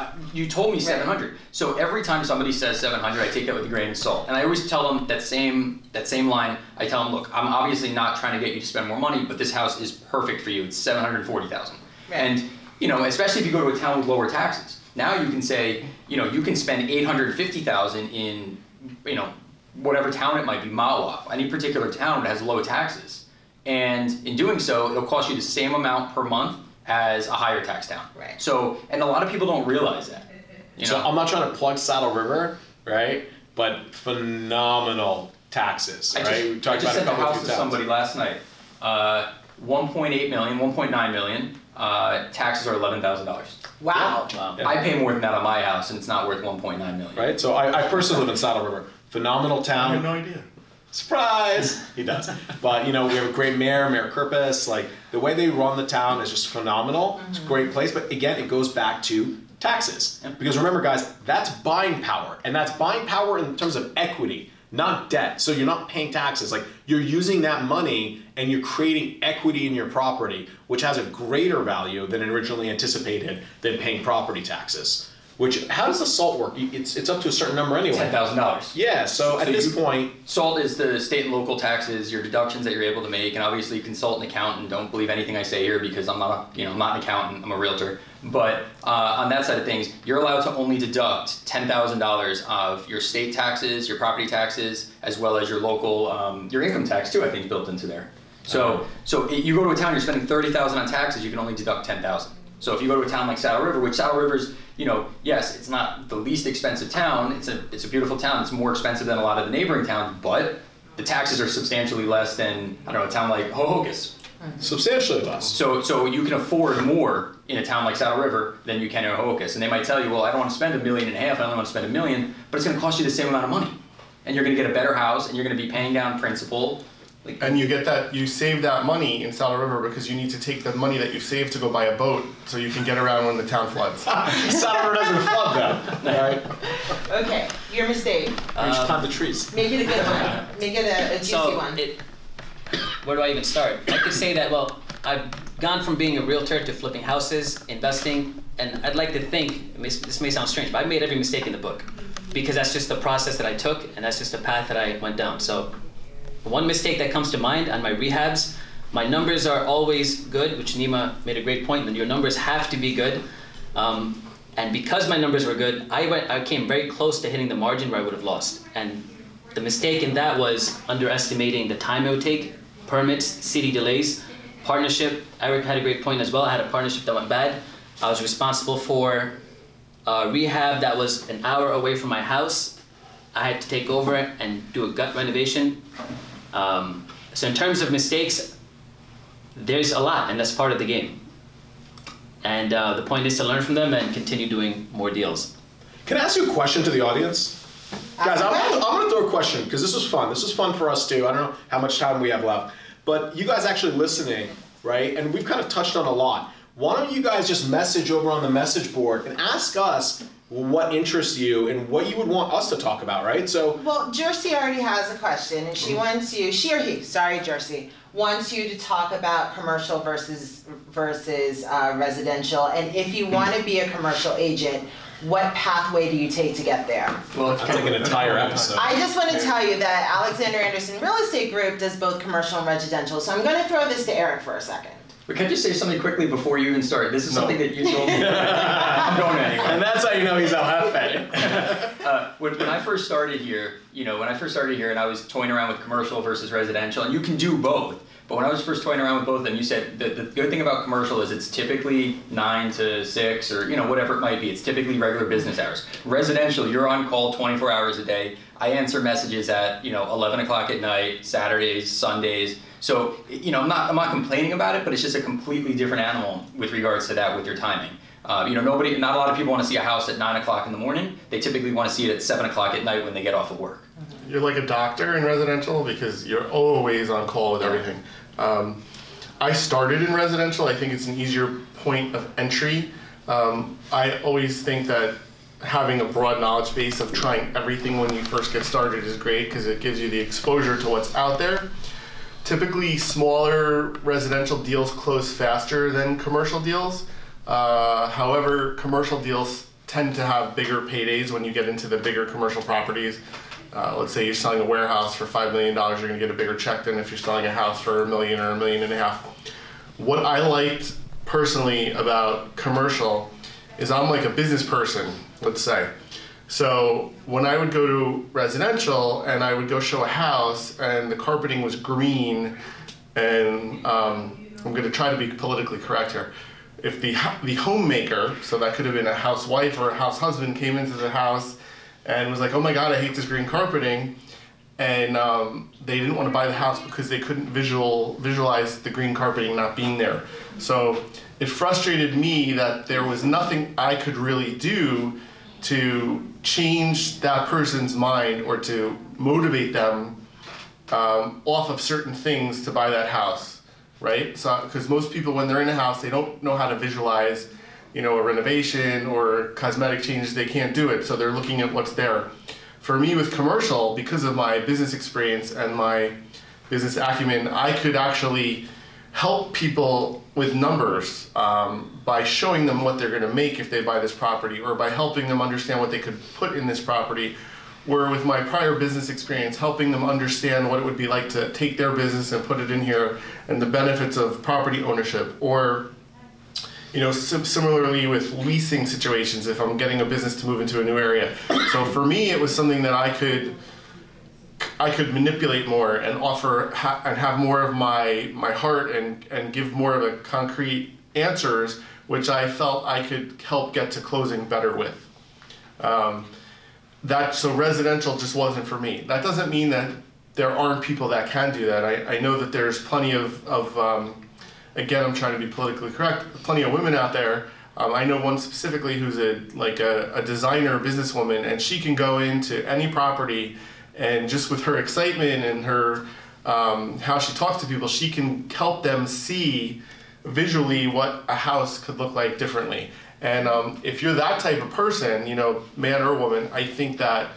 I, you told me seven hundred. So every time somebody says seven hundred, I take that with a grain of salt, and I always tell them that same that same line. I tell them, look, I'm obviously not trying to get you to spend more money, but this house is perfect for you. It's seven hundred forty thousand, Right. and you know, especially if you go to a town with lower taxes. Now you can say, you know, you can spend eight hundred fifty thousand in, you know, whatever town it might be, Mahwah, any particular town that has low taxes. And in doing so, it'll cost you the same amount per month as a higher tax town. Right. So, and a lot of people don't realize that. You So I'm not trying to plug Saddle River, right? But phenomenal taxes, I right? just, we I talked just about a sent a couple house to somebody last night. Uh, 1.8 million, 1.9 million, uh, taxes are eleven thousand dollars. Wow. Wow. Yeah. I pay more than that on my house, and it's not worth one point nine million. Right. So I, I personally live in Saddle River. Phenomenal town. I have no idea. Surprise! He does. But you know, we have a great mayor, Mayor Kurpis. Like the way they run the town is just phenomenal. It's a mm-hmm. great place. But again, it goes back to taxes. Because remember, guys, that's buying power, and that's buying power in terms of equity, not debt. So you're not paying taxes. Like you're using that money and you're creating equity in your property, which has a greater value than originally anticipated than paying property taxes. Which how does the salt work? It's it's up to a certain number anyway. Ten thousand dollars. Yeah. So at this you- point, Salt is the state and local taxes, your deductions that you're able to make, and obviously consult an accountant. Don't believe anything I say here because I'm not, a, you know, I'm not an accountant. I'm a realtor. But uh, on that side of things, you're allowed to only deduct ten thousand dollars of your state taxes, your property taxes, as well as your local, um, your income tax too. I think is built into there. So, so you go to a town, you're spending thirty thousand on taxes, you can only deduct ten thousand. So if you go to a town like Saddle River, which Saddle River's, you know, yes, it's not the least expensive town. It's a it's a beautiful town. It's more expensive than a lot of the neighboring towns, but the taxes are substantially less than I don't know a town like Ho-Ho-Kus. substantially less. So so you can afford more in a town like Saddle River than you can in Ho-Ho-Kus. And they might tell you, well, I don't want to spend a million and a half. I only want to spend a million, but it's going to cost you the same amount of money, and you're going to get a better house, and you're going to be paying down principal. Like, And you get that you save that money in Saddle River because you need to take the money that you saved to go buy a boat so you can get around when the town floods. Saddle River doesn't flood though. All right. Okay, your mistake. We Um, should climb the trees. Make it a good one. Make it a, a juicy so one. it, where do I even start? I could say that well, I've gone from being a realtor to flipping houses, investing, and I'd like to think it this may sound strange, but I made every mistake in the book because that's just the process that I took, and that's just the path that I went down. So, one mistake that comes to mind on my rehabs, my numbers are always good, which Nima made a great point. That your numbers have to be good. Um, and because my numbers were good, I went, I came very close to hitting the margin where I would have lost. And the mistake in that was underestimating the time it would take, permits, city delays, partnership. Eric had a great point as well. I had a partnership that went bad. I was responsible for a rehab that was an hour away from my house. I had to take over and do a gut renovation. Um, so in terms of mistakes, there's a lot, and that's part of the game. And uh, the point is to learn from them and continue doing more deals. Can I ask you a question to the audience? Guys, I'm. I'm gonna throw a question because this was fun. This was fun for us too. I don't know how much time we have left, but you guys actually listening, right? And we've kind of touched on a lot. Why don't you guys just message over on the message board and ask us what interests you and what you would want us to talk about, right? So Well, Jersey already has a question, and she wants you. She or he? Sorry, Jersey wants you to talk about commercial versus versus uh, residential, and if you want to be a commercial agent, what pathway do you take to get there? well, it's that's like an entire episode. I just want to tell you that Alexander Anderson Real Estate Group does both commercial and residential. So I'm going to throw this to Eric for a second. But can I just say something quickly before you even start? This is No. something that you told me. I'm going anyway. and that's how you know he's El Jefe. Uh, when, when I first started here, you know, when I first started here and I was toying around with commercial versus residential, and you can do both. But when I was first toying around with both of them, you said that the good thing about commercial is it's typically nine to six or you know whatever it might be. It's typically regular business hours. Residential, you're on call 24 hours a day. I answer messages at you know 11 o'clock at night, Saturdays, Sundays. So you know I'm not I'm not complaining about it, but it's just a completely different animal with regards to that with your timing. Uh, you know, nobody, not a lot of people want to see a house at nine o'clock in the morning. They typically want to see it at seven o'clock at night when they get off of work. You're like a doctor in residential because you're always on call with everything. Um, I started in residential. I think it's an easier point of entry. Um, I always think that having a broad knowledge base of trying everything when you first get started is great because it gives you the exposure to what's out there. Typically, smaller residential deals close faster than commercial deals. Uh, however, commercial deals tend to have bigger paydays when you get into the bigger commercial properties. Uh, let's say you're selling a warehouse for five million dollars, you're going to get a bigger check than if you're selling a house for a million or a million and a half. What I liked personally about commercial is I'm like a business person, let's say. So when I would go to residential and I would go show a house and the carpeting was green, and um, I'm going to try to be politically correct here. If the the homemaker, so that could have been a housewife or a house husband, came into the house and was like, "Oh my God, I hate this green carpeting," and um, they didn't want to buy the house because they couldn't visual visualize the green carpeting not being there. So it frustrated me that there was nothing I could really do to change that person's mind or to motivate them um, off of certain things to buy that house, right? So, because most people, when they're in a house, they don't know how to visualize, you know, a renovation or cosmetic changes. They can't do it, so they're looking at what's there. For me, with commercial, because of my business experience and my business acumen, I could actually help people with numbers um, by showing them what they're going to make if they buy this property or by helping them understand what they could put in this property. Where with my prior business experience helping them understand what it would be like to take their business and put it in here and the benefits of property ownership or you know sim- similarly with leasing situations if i'm getting a business to move into a new area. So for me it was something that i could I could manipulate more and offer ha- and have more of my my heart and and give more of a concrete answers, which I felt I could help get to closing better with. Um, that so residential just wasn't for me. That doesn't mean that there aren't people that can do that. I, I know that there's plenty of of um, again I'm trying to be politically correct. Plenty of women out there. Um, I know one specifically who's a like a, a designer businesswoman, and she can go into any property and just with her excitement and her um, how she talks to people, she can help them see visually what a house could look like differently. And um, if you're that type of person, you know, man or woman, I think that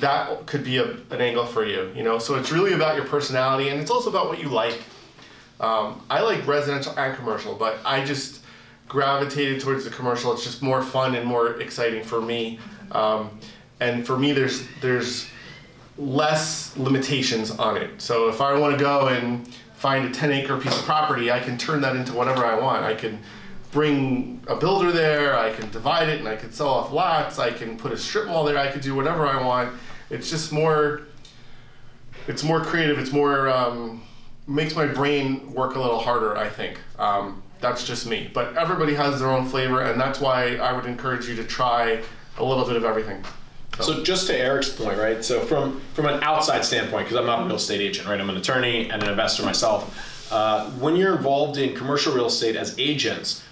that could be a, an angle for you. You know, so it's really about your personality, and it's also about what you like. Um, I like residential and commercial, but I just gravitated towards the commercial. It's just more fun and more exciting for me. Um, and for me, there's there's less limitations on it. So if I want to go and find a 10 acre piece of property, I can turn that into whatever I want. I can bring a builder there, I can divide it and I can sell off lots, I can put a strip mall there, I could do whatever I want. It's just more, it's more creative, it's more, um, makes my brain work a little harder, I think. Um, that's just me. But everybody has their own flavor, and that's why I would encourage you to try a little bit of everything. So just to Eric's point, right? So from from an outside standpoint, because I'm not a real estate agent, right? I'm an attorney and an investor myself. Uh, when you're involved in commercial real estate as agents,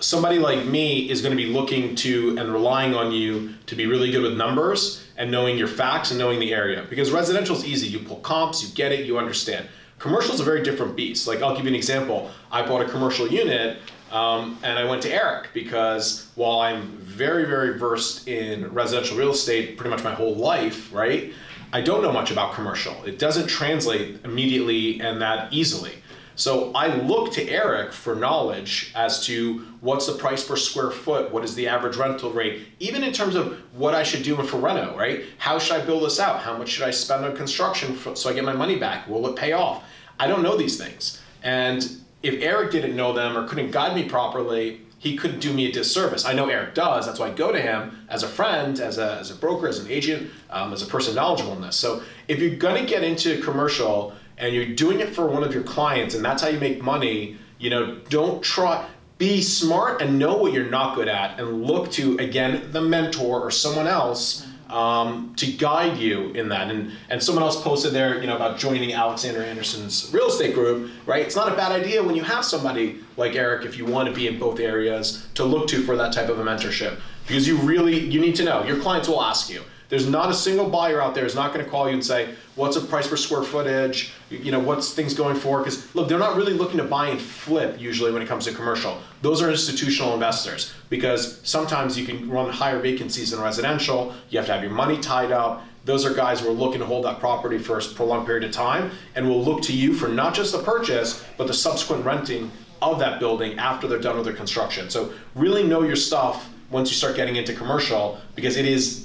somebody like me is going to be looking to and relying on you to be really good with numbers and knowing your facts and knowing the area. Because residential is easy. You pull comps, you get it, you understand. Commercial is a very different beast. Like I'll give you an example. I bought a commercial unit um, and I went to Eric because while I'm very, very versed in residential real estate pretty much my whole life, right? I don't know much about commercial. It doesn't translate immediately and that easily. So I look to Eric for knowledge as to what's the price per square foot, what is the average rental rate, even in terms of what I should do for reno, right? How should I build this out? How much should I spend on construction for, so I get my money back? Will it pay off? I don't know these things. And if Eric didn't know them or couldn't guide me properly, he could do me a disservice. I know Eric does. That's why I go to him as a friend, as a, as a broker, as an agent, um, as a person knowledgeable in this. So if you're going to get into commercial and you're doing it for one of your clients and that's how you make money, you know, don't try. Be smart and know what you're not good at, and look to again the mentor or someone else um, to guide you in that. And and someone else posted there, you know, about joining Alexander Anderson's real estate group, right? It's not a bad idea when you have somebody like Eric, if you want to be in both areas, to look to for that type of a mentorship, because you really you need to know. Your clients will ask you. There's not a single buyer out there is not going to call you and say, "What's a price per square footage? You know, what's things going for?" Because look, they're not really looking to buy and flip usually when it comes to commercial. Those are institutional investors because sometimes you can run higher vacancies in residential. You have to have your money tied up. Those are guys who are looking to hold that property for a prolonged period of time and will look to you for not just the purchase but the subsequent renting of that building after they're done with their construction. So really know your stuff once you start getting into commercial because it is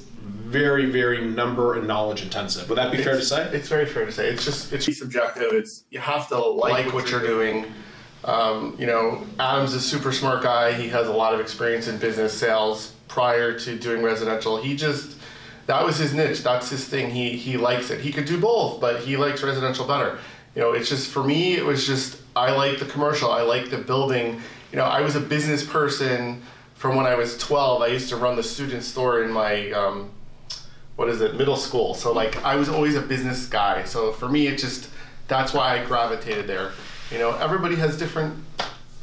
very, very number and knowledge intensive. Would that be fair to say? It's very fair to say. It's just it's subjective. It's you have to like, what you're doing. Um, you know, Adam's a super smart guy. He has a lot of experience in business sales prior to doing residential. He just that was his niche. That's his thing. He he likes it. He could do both, but he likes residential better. You know, it's just for me. It was just I like the commercial. I like the building. You know, I was a business person from when I was 12. I used to run the student store in my um, what is it middle school. So like I was always a business guy. So for me, it just that's why I gravitated there. You know, everybody has different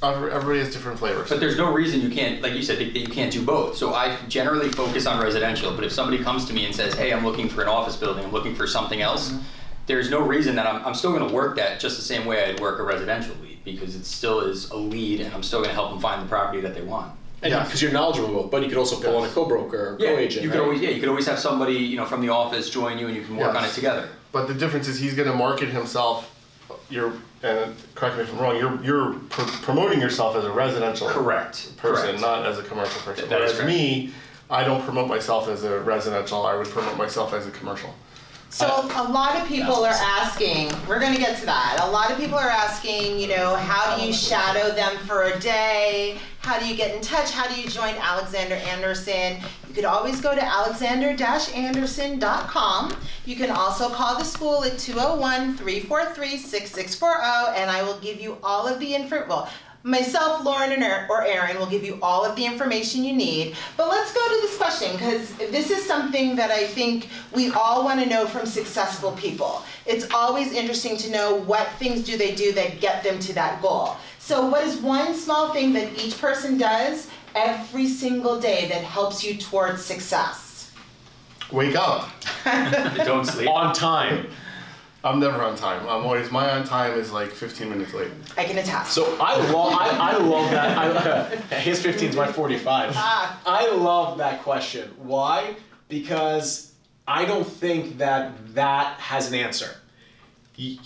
Everybody has different flavors. But there's no reason you can't, like you said, that you can't do both. So I generally focus on residential. But if somebody comes to me and says, "Hey, I'm looking for an office building. I'm looking for something else," mm-hmm. there's no reason that I'm, I'm still going to work that just the same way I'd work a residential lead because it still is a lead, and I'm still going to help them find the property that they want. And Yes. because you're knowledgeable, but you could also pull on a co-broker or co-agent. you could right? always yeah, you could always have somebody you know from the office join you, and you can work Yes. on it together. But the difference is he's going to market himself. You're and correct me if I'm wrong. You're you're pr- promoting yourself as a residential Correct. person, Correct. not as a commercial person. That is Whereas correct. me, I don't promote myself as a residential. I would promote myself as a commercial. So a lot of people are asking, we're gonna get to that. A lot of people are asking, you know, how do you shadow them for a day? How do you get in touch? How do you join Alexander Anderson? You could always go to alexander-anderson.com. You can also call the school at 201-343-6640 and I will give you all of the info. Well, myself, Lauren, and Er- or Aaron will give you all of the information you need. But let's go to this question because this is something that I think we all want to know from successful people. It's always interesting to know what things do they do that get them to that goal. So, what is one small thing that each person does every single day that helps you towards success? Wake up. Don't sleep. on time. I'm never on time. I'm always my on time is like 15 minutes late. I can attest. So I love, I, I love that. I, his 15 is my 45. Ah. I love that question. Why? Because I don't think that that has an answer.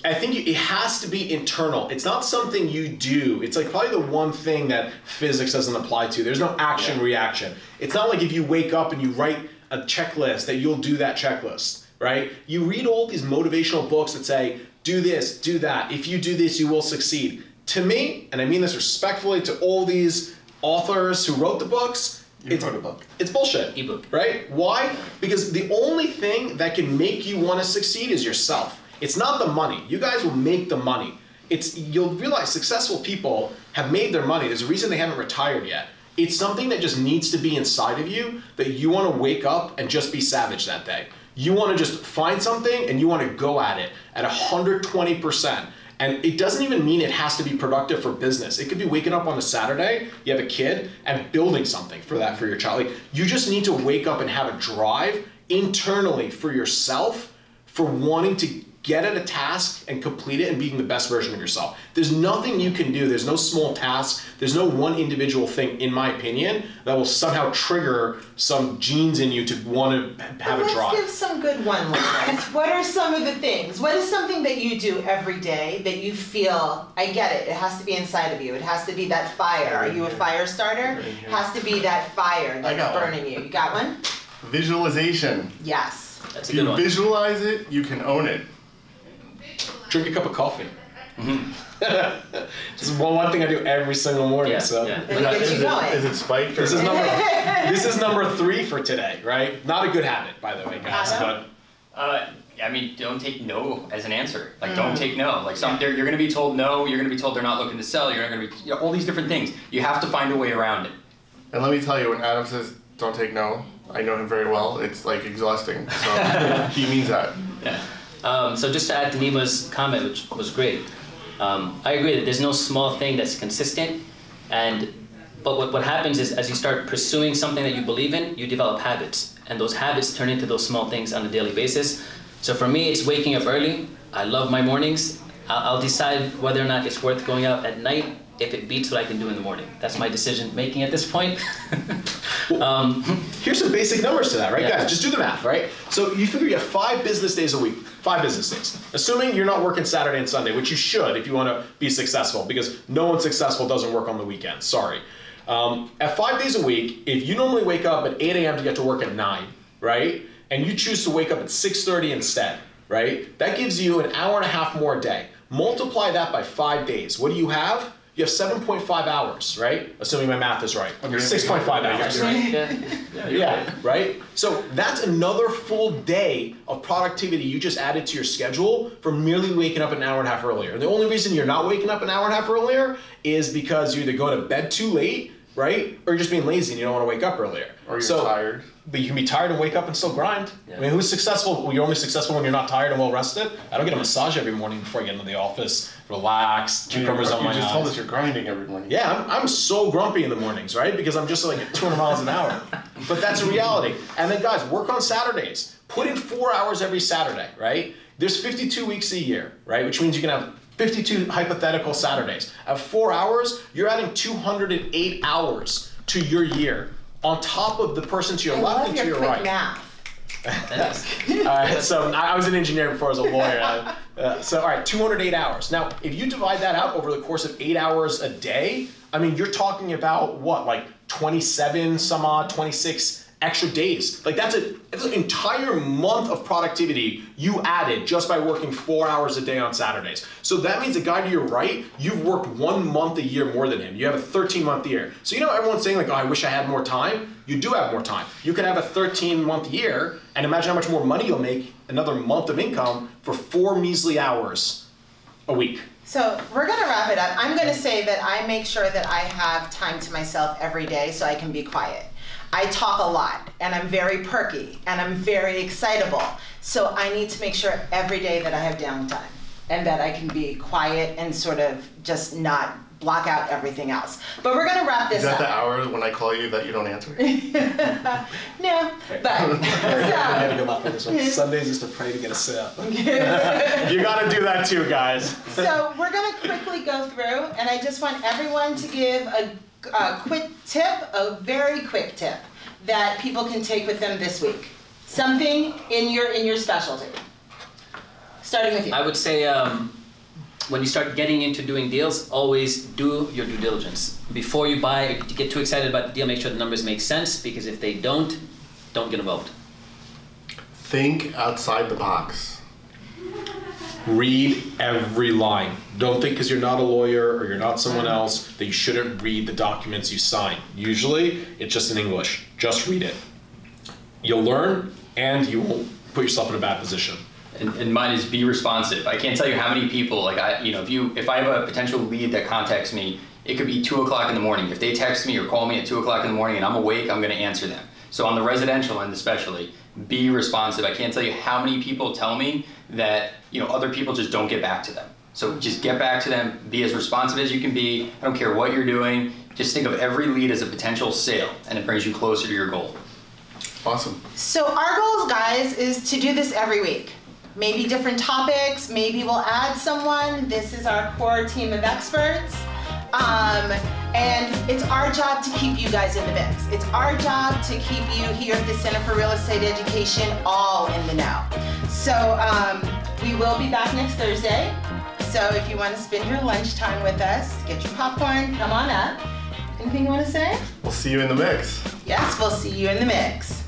I think it has to be internal. It's not something you do. It's like probably the one thing that physics doesn't apply to. There's no action reaction. It's not like if you wake up and you write a checklist that you'll do that checklist, right? You read all these motivational books that say, do this, do that. If you do this, you will succeed. To me, and I mean this respectfully to all these authors who wrote the books, You it's, wrote a book. it's bullshit. Ebook. Right? Why? Because the only thing that can make you want to succeed is yourself. It's not the money. You guys will make the money. It's you'll realize successful people have made their money. There's a reason they haven't retired yet. It's something that just needs to be inside of you that you want to wake up and just be savage that day. You want to just find something and you want to go at it at 120%. And it doesn't even mean it has to be productive for business. It could be waking up on a Saturday, you have a kid, and building something for that for your child. Like you just need to wake up and have a drive internally for yourself for wanting to get at a task and complete it and being the best version of yourself. There's nothing you can do. There's no small task. There's no one individual thing, in my opinion, that will somehow trigger some genes in you to want to have a Let's drive. give some good one-liners. what are some of the things? What is something that you do every day that you feel? I get it. It has to be inside of you. It has to be that fire. Are you a fire starter? It has to be that fire I that's one. burning you. You got one? Visualization. Yes. That's a If you good one. You visualize it, you can own it. Drink a cup of coffee. Just one, one thing I do every single morning. Yeah, so yeah. And it gets is, you it, going. is it spiked or this is number this is number three for today, right? Not a good habit, by the way, guys. Adam? But Uh, I mean, don't take no as an answer. Like, Mm. don't take no. Like, some they're, you're going to be told no. You're going to be told they're not looking to sell. You're going to be you know, all these different things. You have to find a way around it. And let me tell you, when Adam says "don't take no," I know him very well. It's like exhausting. So he means that. Yeah. Um, so just to add to Nima's comment, which was great, um, I agree that there's no small thing that's consistent, and but what, what happens is as you start pursuing something that you believe in, you develop habits, and those habits turn into those small things on a daily basis. So for me, it's waking up early. I love my mornings. I'll, I'll decide whether or not it's worth going out at night if it beats what I can do in the morning. That's my decision making at this point. um, here's some basic numbers to that, right, Yeah. guys? Just do the math, right? So you figure you have five business days a week, five business days. Assuming you're not working Saturday and Sunday, which you should if you want to be successful, because no one successful doesn't work on the weekend. Sorry. Um, at five days a week, if you normally wake up at 8 a.m. to get to work at 9, right? And you choose to wake up at 6:30 instead, right? That gives you an hour and a half more a day. Multiply that by five days. What do you have? You have 7.5 hours, right? Assuming my math is right. Okay. 6.5 hours. yeah. Yeah, right? So that's another full day of productivity you just added to your schedule from merely waking up an hour and a half earlier. And the only reason you're not waking up an hour and a half earlier is because you either go to bed too late, right? Or you're just being lazy and you don't want to wake up earlier. Or you're so, tired. But you can be tired and wake up and still grind. Yeah. I mean, who's successful? Well, you're only successful when you're not tired and well rested. I don't get a massage every morning before I get into the office. Relax, cucumbers you on my just eyes. told us you're grinding every morning. Yeah, I'm, I'm so grumpy in the mornings, right? Because I'm just like at 200 miles an hour. But that's a reality. And then, guys, work on Saturdays. Put in four hours every Saturday, right? There's 52 weeks a year, right? Which means you can have 52 hypothetical Saturdays. At four hours, you're adding 208 hours to your year on top of the person to your I left and your to your quick right. math. All right, so I I was an engineer before I was a lawyer. Uh, uh, so, all right, 208 hours. Now, if you divide that out over the course of eight hours a day, I mean, you're talking about what, like 27 some odd, 26 extra days. Like, that's, a, that's an entire month of productivity you added just by working four hours a day on Saturdays. So, that means the guy to your right, you've worked one month a year more than him. You have a 13 month year. So, you know, everyone's saying, like, oh, I wish I had more time. You do have more time. You can have a 13 month year and imagine how much more money you'll make another month of income for four measly hours a week. So we're gonna wrap it up. I'm gonna say that I make sure that I have time to myself every day so I can be quiet. I talk a lot and I'm very perky and I'm very excitable. So I need to make sure every day that I have downtime and that I can be quiet and sort of just not block out everything else. But we're gonna wrap this up. Is that up. the hour when I call you that you don't answer? no, but I so, good luck with this one. Sundays is to pray to get a sip. you gotta do that too, guys. so we're gonna quickly go through, and I just want everyone to give a, a quick tip, a very quick tip that people can take with them this week. Something in your in your specialty. Starting with you. I would say um, when you start getting into doing deals, always do your due diligence. Before you buy, to get too excited about the deal, make sure the numbers make sense because if they don't, don't get involved. Think outside the box. Read every line. Don't think because you're not a lawyer or you're not someone mm-hmm. else that you shouldn't read the documents you sign. Usually, it's just in English. Just read it. You'll learn and you won't put yourself in a bad position. And, and mine is be responsive. I can't tell you how many people like I, you know, if you if I have a potential lead that contacts me, it could be two o'clock in the morning. If they text me or call me at two o'clock in the morning and I'm awake, I'm going to answer them. So on the residential end, especially, be responsive. I can't tell you how many people tell me that you know other people just don't get back to them. So just get back to them. Be as responsive as you can be. I don't care what you're doing. Just think of every lead as a potential sale, and it brings you closer to your goal. Awesome. So our goal, guys, is to do this every week. Maybe different topics. Maybe we'll add someone. This is our core team of experts. Um, and it's our job to keep you guys in the mix. It's our job to keep you here at the Center for Real Estate Education all in the know. So um, we will be back next Thursday. So if you want to spend your lunchtime with us, get your popcorn, come on up. Anything you want to say? We'll see you in the mix. Yes, we'll see you in the mix.